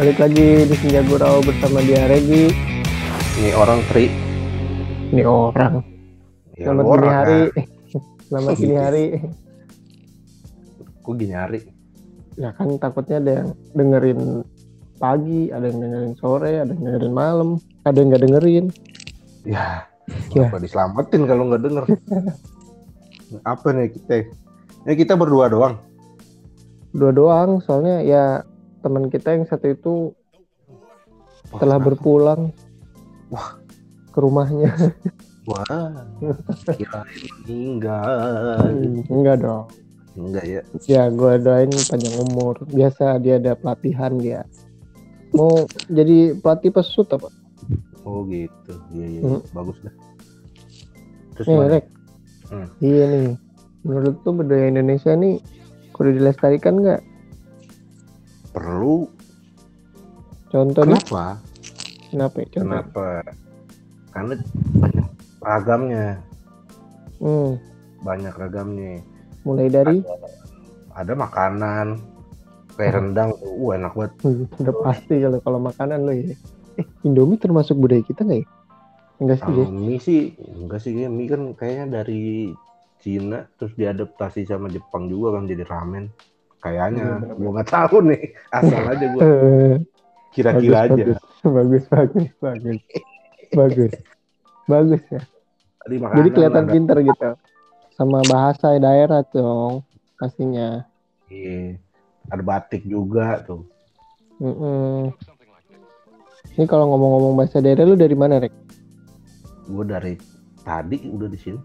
Balik lagi di Senja Gurau bersama dia Regi. Ini orang tri. Ini orang. Ya, Selamat orang, hari. kan? Selamat gitu. hari. Kok gini hari? Ya kan takutnya ada yang dengerin pagi, ada yang dengerin sore, ada yang dengerin malam, ada yang nggak dengerin. Ya, Ya. apa diselamatin kalau nggak denger? apa nih kita? Ini kita berdua doang. Dua doang, soalnya ya teman kita yang satu itu Wah, telah kenapa? berpulang. Wah. ke rumahnya. Wah, kira meninggal. Enggak dong. Enggak ya? Ya gue doain panjang umur. Biasa dia ada pelatihan dia. Mau jadi pelatih pesut apa? Oh gitu. Iya iya. Hmm. Bagus dah. Terus Nih, gimana? Rek. Hmm. Iya nih. Menurut tuh budaya Indonesia nih kudu dilestarikan nggak? Perlu. Contoh nih, Kenapa? kenapa? ya? Contoh. Kenapa? Karena banyak ragamnya. Hmm, Banyak ragamnya. mulai dari Ada makanan. Kayak rendang. Uh, enak banget. Hmm, udah pasti kalau kalau makanan lo ya. Eh, Indomie termasuk budaya kita nggak ya? Enggak sih ya? Mie sih enggak sih mie kan kayaknya dari Cina terus diadaptasi sama Jepang juga kan jadi ramen. Kayaknya bener-bener. gua nggak tahu nih. Asal aja gua Eh, kira-kira aja. bagus, bagus, bagus, bagus, bagus, ya. Tadi makanan Jadi kelihatan ada- pinter gitu. Sama bahasa daerah dong, pastinya. Iya. Ada batik juga tuh. Mm-mm. Ini kalau ngomong-ngomong bahasa daerah lu dari mana, Rek? Gua dari tadi udah di sini.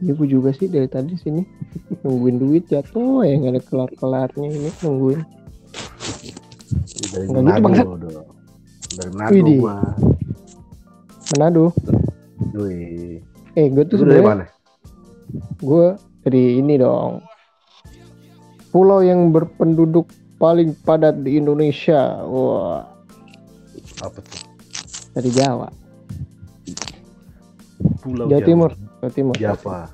Ya gue juga sih dari tadi sini nungguin duit jatuh ya nggak ada kelar-kelarnya ini nungguin. Dari Nggak gitu, Manado bangsat. udah. Dari Manado Widih. gua. Manado. Wih. Eh gue tuh sebenarnya mana? gue dari ini dong. Pulau yang berpenduduk paling padat di Indonesia. Wah, Apa tuh? dari Jawa. Pulau Jawa Timur. Jawa Timur. Java.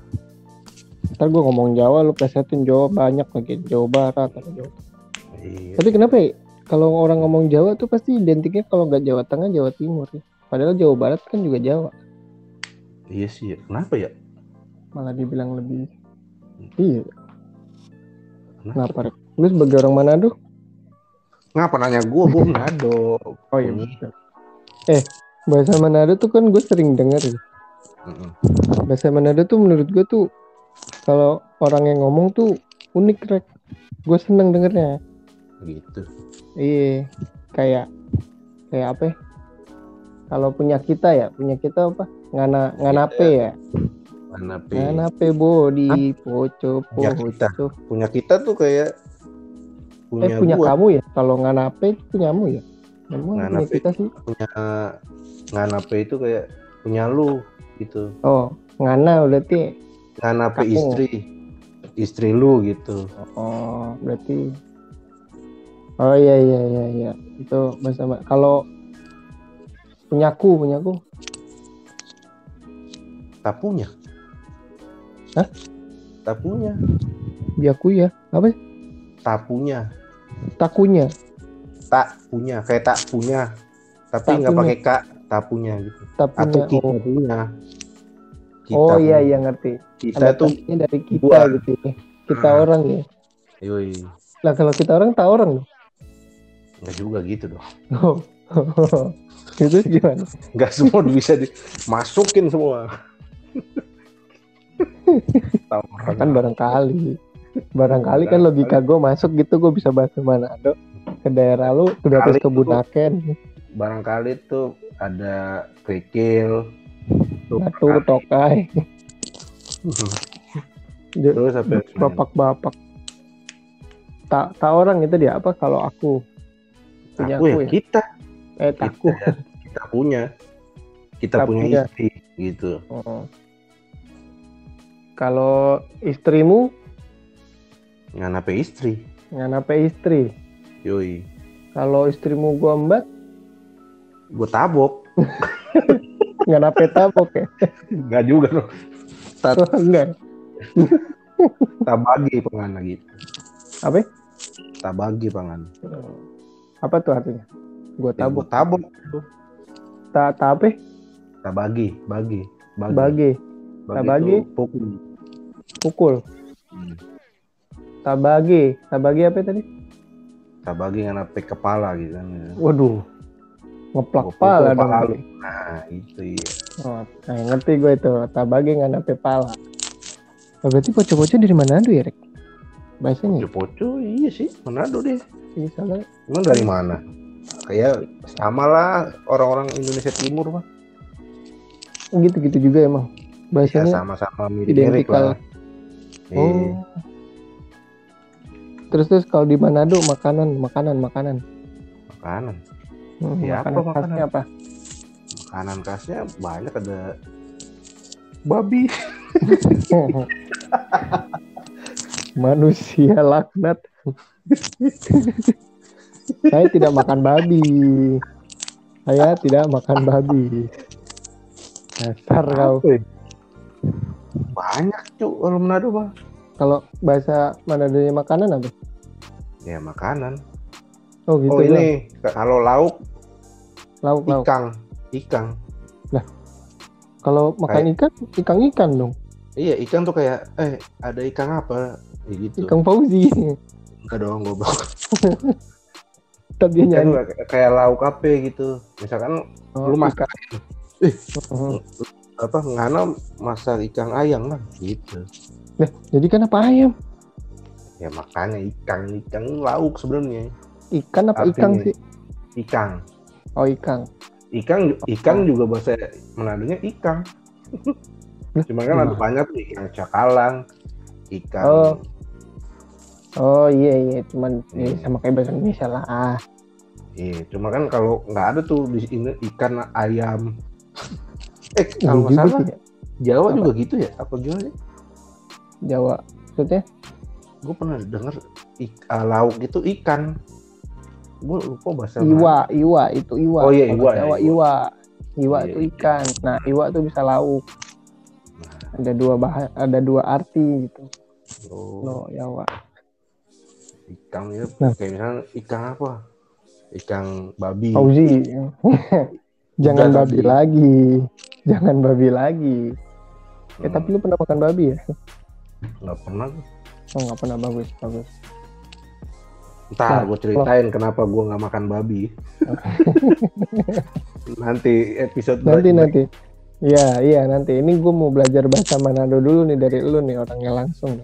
Ntar gue ngomong Jawa, lu plesetin Jawa banyak lagi. Jawa Barat atau Jawa. Iya. Tapi kenapa ya? Kalau orang ngomong Jawa tuh pasti identiknya kalau nggak Jawa Tengah, Jawa Timur ya. Padahal Jawa Barat kan juga Jawa. Iya sih. ya. Kenapa ya? Malah dibilang lebih. Iya. Kenapa? Kenapa? Lu sebagai orang Manado? Ngapa nanya gua? Gua Manado. Oh iya. Hmm. betul. Eh, bahasa Manado tuh kan gue sering denger ya. Mm-mm. Bahasa Manado tuh menurut gue tuh kalau orang yang ngomong tuh unik rek. Gue seneng dengernya. Gitu. Iya, kayak kayak apa? ya? Kalau punya kita ya, punya kita apa? Ngana nganape ya. Mana P? Nganape body, poco, Punya kita. punya kita tuh kayak punya, Eh punya gua kamu ya? Kalau nganape itu punyamu ya? Emang punya Nganape. kita sih. punya nganape itu kayak punya lu gitu Oh, ngana berarti. nganape Kamu. istri istri lu gitu Oh, berarti. Oh iya iya iya iya. Itu bahasa kalau punyaku punyaku. tak punya Hah? tak punya Biaku ya. Apa? tak punya Takunya. tak punya kayak tak punya tapi Tak nggak punya. pakai kak tak punya gitu Tapunya. atau kita oh. punya Kita oh iya punya. iya ngerti. kita Ada tuh dari kita gua. gitu ya. Kita Ah. orang ya. yoi Lah kalau kita orang tak orang dong. nggak juga gitu dong Oh. itu gimana? nggak semua bisa dimasukin semua Tahu orang Kan barangkali. Barangkali kan logika gue masuk gitu gue bisa bahasa Manado ke daerah lu udah terus Kali ke itu- Bunaken, barangkali tuh ada kerikil tuh Batu, Tokai, terus apa bapak-bapak. Tak tak orang itu dia apa? Kalau aku punya aku ya aku ya? kita. Eh kita, kita punya. Kita Kita punya punya. istri gitu. Oh. Kalau istrimu? Nganape istri. Nganape istri. yoi. Kalau istrimu gua mbak gue tabok nganape tabok ya? nggak juga loh tak Enggak. tak bagi pangan gitu Apa? tak bagi pangan Apa tuh artinya? Gua Ya, tabok tuh. Ta ta apa? Tak bagi, bagi, bagi. Bagi. Bagi bagi. tuh pukul. Pukul. Hmm. Tabagi. Tabagi apa tadi? Tak bagi ngan apa kepala gitu kan. ya. Waduh. Ngeplak pala dong. Nah, itu iya. Oh, nah, ngerti gue itu. Nggak ada pala. Oh, berarti pocong-pocong dari Manado ya, Rek? Bahasanya ya? Poco iya sih, Manado deh. Iya, salah. Emang dari mana? Kayak sama lah orang-orang Indonesia Timur mah. Gitu-gitu juga emang. Ya Bahasanya sama-sama mirip-mirip identikal. lah. Iya. Oh. Terus terus kalau di Manado makanan, makanan, makanan. Makanan. Hmm, Ya, apa makanan makanan? khasnya apa? Makanan khasnya banyak ada babi. Manusia laknat. Saya tidak makan babi. Saya tidak makan babi. Dasar kau. Apa ya? Banyak cuy kalau Manado mah. Kalau bahasa Manadonya makanan apa? Ya makanan. Oh gitu oh ini kalau lauk lauk lauk. ikang, ikang. Kalau makan ikan, ikan ikan dong. Iya ikan tuh kayak eh ada ikan apa? Ya gitu. Ikan Fauzi. Enggak dong goblok. Tapi Ikan kayak- kayak lauk apa gitu. Misalkan Oh, lu masak Oh. apa ngana masak ikan ayam lah gitu. Nah, jadi kan apa ayam? Ya makanya ikan ikan lauk sebenarnya. Ikan apa Artinya- ikan sih? Ikan. Oh ikan. Ikan ikan juga bahasa Manadonya ikan. Cuma kan ada banyak tuh ikan cakalang, ikan Oh. Oh iya iya, cuman ya, Hmm. sama kayak bahasa Indonesia lah. Ah, Iya, cuma kan kalau nggak ada tuh di sini ikan ayam. eh, iya kalau nggak juga salah sih ya. Jawa Apa? juga gitu ya? Apa gimana sih? Jawa. Maksudnya? Gue pernah denger ik- ah, lauk itu ikan. Gue lupa bahasa Iwa, iwa itu iwa. Oh iya, iwa ya, iwa. iwa. Iwa Iya, itu iya. ikan. Nah, iwa tuh bisa lauk. Nah, Ada dua bah ada dua arti gitu. oh, No, Jawa. ikan itu Nah. kayak misalnya ikan apa? Ikan babi. Fauzi. Jangan Enggak, babi lagi. Jangan babi lagi. Eh, Hmm, tapi lu pernah makan babi ya? nggak pernah. Oh, nggak pernah bagus, bagus. Ntar Nah, gue ceritain kenapa gue nggak makan babi. nanti episode Nanti nanti. Iya, iya nanti. Ini gue mau belajar bahasa Manado dulu nih dari lu nih orangnya langsung.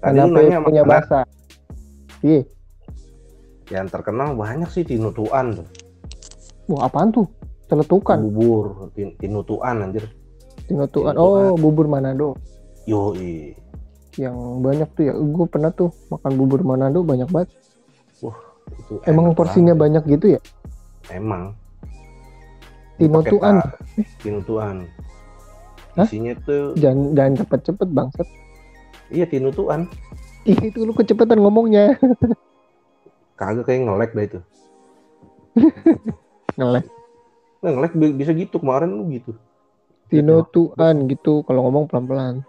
Tadi lu Kenapa nanya punya makanan bahasa? Iya. yang terkenal banyak sih tinutuan tuh. Wah, apaan tuh? Celetukan, Bubur tin- tinutuan anjir. tinutuan. Tinutuan. Oh, bubur Manado. Yo, Yang banyak tuh ya. Gue pernah tuh makan bubur Manado banyak banget. itu Emang porsinya banget. banyak gitu ya? Emang. Tinutuan. Tinutuan. Isinya tuh Jangan jangan cepet-cepet bangsat. iya tinutuan. Ih, itu lu kecepetan ngomongnya. Kagak kayak ngelek dah itu. Ngelek. Nah, ngelek bi- bisa gitu kemarin lu gitu. Tinutuan gitu kalau ngomong pelan-pelan.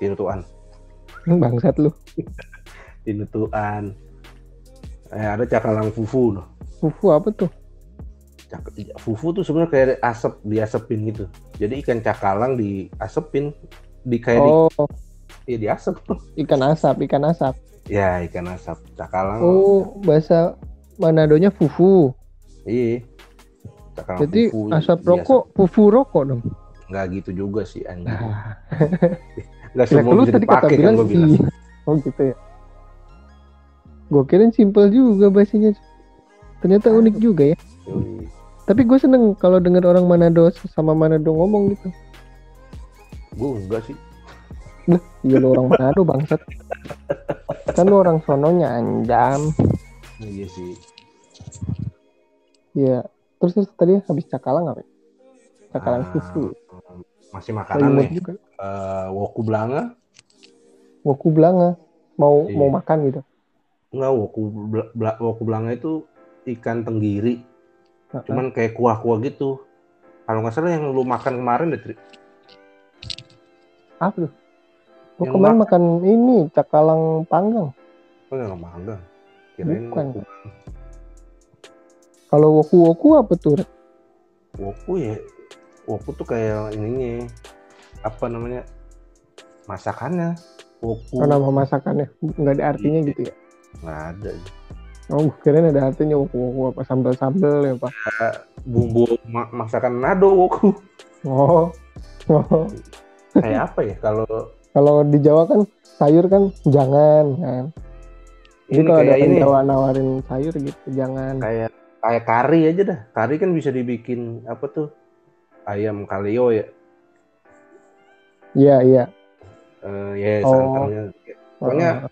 Tinutuan. Bangsat lu. Tinutuan. Eh, ada cakalang fufu loh. Fufu apa tuh? Cak- Fufu tuh sebenarnya kayak asap diasepin gitu. Jadi ikan cakalang diasepin di kayak Oh, di, ya diasep. ikan asap, ikan asap. Ya, ikan asap cakalang. Oh, bahasa Manadonya fufu. Iya. Cakalang Jadi fufu asap diasep. rokok, fufu rokok dong. Nggak gitu juga sih anjing. Nah, Ya semua lu tadi kata kan bilang gue bilang. iya. Oh gitu ya. Gue kirain simpel juga bahasanya. Ternyata unik juga ya. Yoi. Tapi gue seneng kalau denger orang Manado sama Manado ngomong gitu. Gue enggak sih. Iya lu orang Manado bangsat. Kan lu orang sononya anjam. Iya sih. Iya. Terus, terus tadi habis cakalang apa? ya? Cakalang Ah, fufu. Masih makanan nih. juga. Eh, woku belanga. Woku belanga. Mau Iya. mau makan gitu. Enggak, woku, bela- woku belanga itu ikan tenggiri. Cuman kayak kuah-kuah gitu. Kalau nggak salah yang lu makan kemarin deh, Tri. Apa tuh? Gue Yang kemarin makan ini cakalang panggang. Oh, yang mangga. Kirain Bukan. woku Kalau woku-woku apa tuh? Woku ya, woku tuh kayak ininya apa namanya masakannya. Woku Oh, nama masakannya nggak ada artinya gitu ya? nggak ada. Oh, kirain ada artinya woku-woku apa sambel-sambel ya pak? Bumbu ma- masakan nado woku. Oh, oh. Kayak apa ya kalau Kalau di Jawa kan sayur kan jangan kan. Jadi ini kalau ada ini penjawa nawarin sayur gitu jangan. kayak kayak kari aja dah. Kari kan bisa dibikin apa tuh? Ayam kaleo ya. Iya iya. Eh, ya Oh. santannya. Pokoknya Heeh.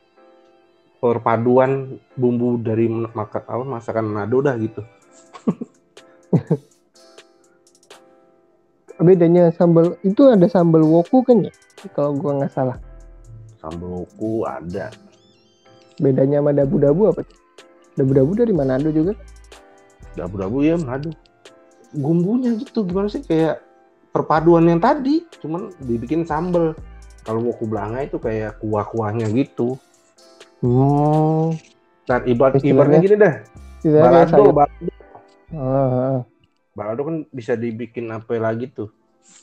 perpaduan bumbu dari makan apa masakan nado dah gitu. bedanya sambal itu ada sambal woku kan ya? Kalau gua nggak salah. Sambal woku ada. Bedanya sama dabu-dabu apa? Dabu-dabu dari Manado juga? Dabu-dabu ya nado. Bumbunya gitu gimana sih kayak perpaduan yang tadi, cuman dibikin sambal. Kalau woku belanga itu kayak kuah-kuahnya gitu. Hmm. Dan ibarat Istilahnya- ibaratnya gini dah. Balado, balado. Ah. Balado kan bisa dibikin apa lagi tuh.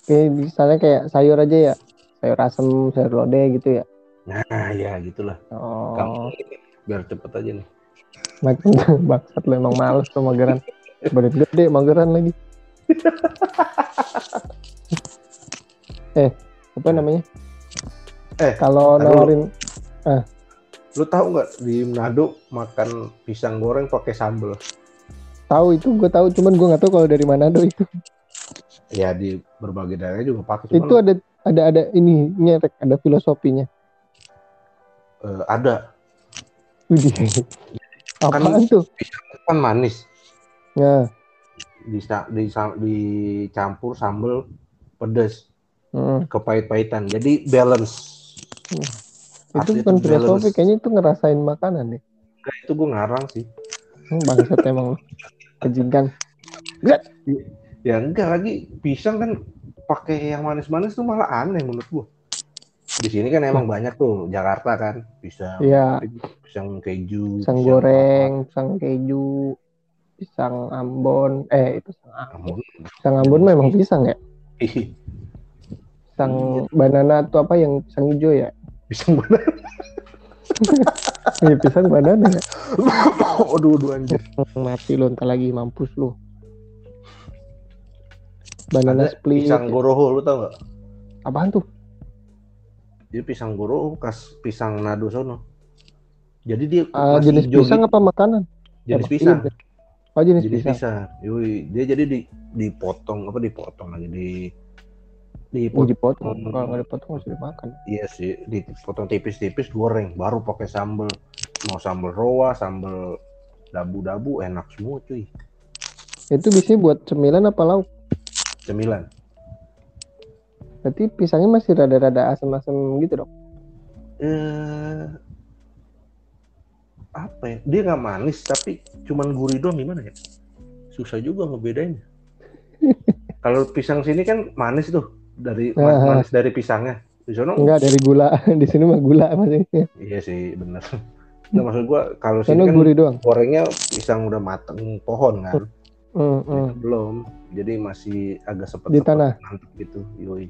Kayak misalnya kayak sayur aja ya. Sayur asem, sayur lodeh gitu ya. Nah, ya gitulah. Oh, ini. Biar cepet aja nih. makin bangsat lo emang males tuh mageran. Badan gede mageran lagi. eh, apa namanya? Eh, Kalau nawarin Lu tahu nggak di Manado makan pisang goreng pakai sambal? tahu itu gue tahu cuman gue nggak tahu kalau dari Manado itu. Ya di berbagai daerah juga pakai. Itu ada ada ada ini nyerek ada filosofinya. eh, ada Widih. Apaan tuh? kan manis. Nah, Bisa di, dicampur sambal pedas mm. kepahit-pahitan. Jadi balance. itu Asli bukan itu filosofi, kayaknya itu ngerasain makanan deh. Nah, itu gue ngarang sih. Hmm, bangsat emang lu. Kejingan. Ya enggak lagi pisang kan pakai yang manis-manis tuh malah aneh menurut gua. Di sini kan emang banyak tuh Jakarta kan pisang, Iya, pisang keju, pisang goreng, pisang keju, pisang Ambon. Eh, itu pisang Ambon. Pisang Ambon memang pisang ya? Pisang banana atau apa yang pisang hijau ya? pisang mana? Iya, pisang banana ya. aduh, aduh anjir. Mati lu ntar lagi mampus lu. Banana Ada split. pisang goroho lu tau gak? Apaan tuh? Jadi pisang goroho kas pisang nado sono. Jadi dia masih jenis hijau pisang gitu. apa makanan? jenis Apa? pisang. Iya, Oh, jenis, jenis pisang. pisang. Yui, dia jadi di dipotong apa dipotong lagi di dipotong dipotong. Kalau nggak dipotong harus dimakan. Iya sih, dipotong tipis-tipis goreng, baru pakai sambal. Mau sambal roa, sambal dabu-dabu, enak semua cuy. Itu biasanya buat cemilan apa lauk? Cemilan. Berarti pisangnya masih rada-rada asam-asam gitu dong. Eh, apa ya? Dia nggak manis, tapi cuman gurih doang gimana ya? Susah juga ngebedainnya. Kalau pisang sini kan manis tuh, dari ma- Ah. manis dari pisangnya. Di sana Enggak dari gula. Di sini mah gula maksudnya. iya sih bener. Nah, maksud gua kalau sini kan gurih doang. gorengnya pisang udah mateng pohon kan. Hmm, hmm. Belum jadi masih agak sepet Di tanah? mantep gitu yoi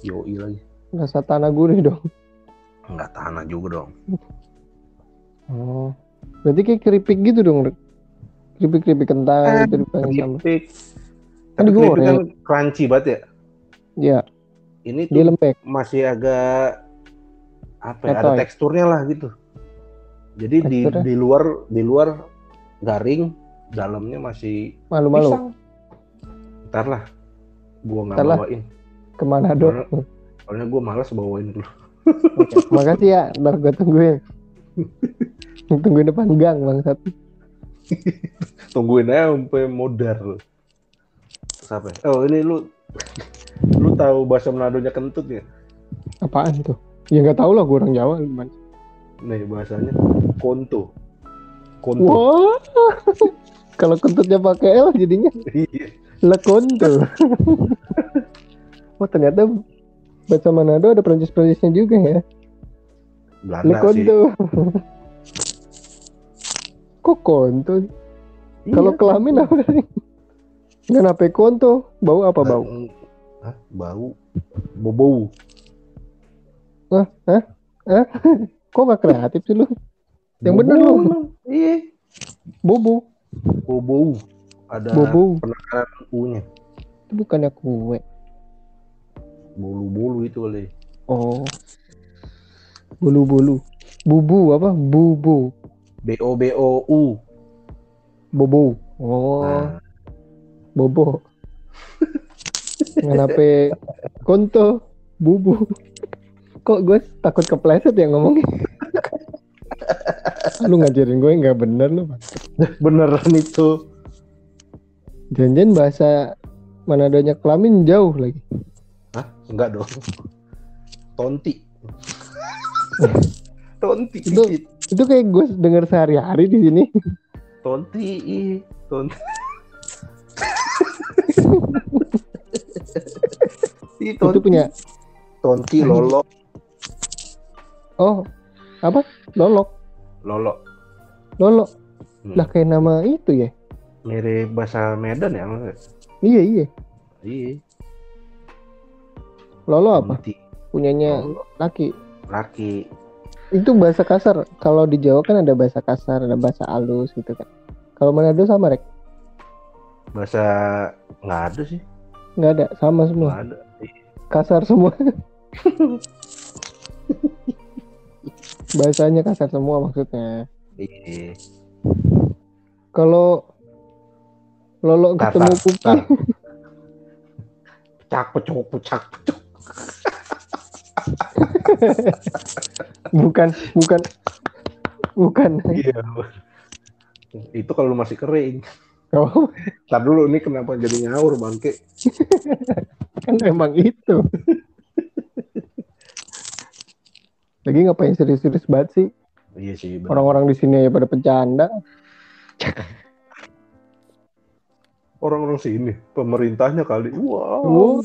yoi lagi Rasa tanah gurih dong. nggak tanah juga dong Oh. Berarti kayak keripik gitu dong. Keripik-keripik kentang gitu dipakai sambal. keripik Kan digoreng. kan crunchy banget ya Iya, ini dia tuh lembek. masih agak apa ya, ada Ketoy. teksturnya lah gitu jadi di Teksturnya? di luar di luar garing dalamnya masih Malu-malu. pisang ntar lah gua nggak bawain Ke mana dong? soalnya gua malas bawain dulu Oke, Makasih ya. Ntar gue tungguin. tungguin depan gang bangsat. tungguin aja sampai modar. Terus apa? ya? Oh ini lu lu tahu bahasa Manadonya kentut ya? Apaan tuh? Ya nggak tahu lah gue orang Jawa gimana. Nih bahasanya konto. Konto. Wah. Kalau kentutnya pakai L jadinya Iya. lekonto. oh ternyata baca Manado ada Prancis-Prancisnya juga ya. Belanda sih. Kok konto? Kalau kelamin apa? Nggak nape konto, bau apa bau? Hah? Bau. Bobou. Hah? Hah? Hah? Kok nggak kreatif sih lu? Yang bener lu. Iya. Bobo. Bobou. Ada Bobo. penekanan U-nya. Itu bukannya kue. Bolu-bolu itu kali. Oh. Bulu-bulu. Bubu apa? Bubu. B O B O U. Bobo. Oh, Nah, bobo. Nganape konto bubu. Kok gue takut kepleset ya ngomongnya? lu ngajarin gue nggak bener lu. beneran itu. Janjian bahasa Manadanya kelamin jauh lagi. Hah? Enggak dong. Tonti. Tonti. Itu-. Itu kayak gue denger sehari-hari di sini. Tonti. Tonti. Itu tonti. punya Tonti lolo. oh apa? Lolok. Lolo. Lolo. Hmm. Lah kayak nama itu ya. Mirip bahasa Medan ya? maksudnya? Iya iya. Iya. Lolo apa? Tonti. Punyanya Lolo. laki. Laki. Itu bahasa kasar. Kalau di Jawa kan ada bahasa kasar, ada bahasa halus gitu kan. Kalau Manado sama rek? Bahasa nggak ada sih. Nggak ada, sama Nggak semua. ada. Kasar semua. Bahasanya kasar semua maksudnya. Iya. Kalau Lolo Kasar, ketemu. Pecak pecuk pecak pecuk. bukan bukan bukan. Iya. Itu kalau masih kering. Oh, Ntar dulu ini kenapa jadi nyaur bangke? kan emang itu. Lagi ngapain serius-serius banget sih? Iya sih. Orang-orang di sini ya pada bercanda. Orang-orang sini pemerintahnya kali. Wow. Oh,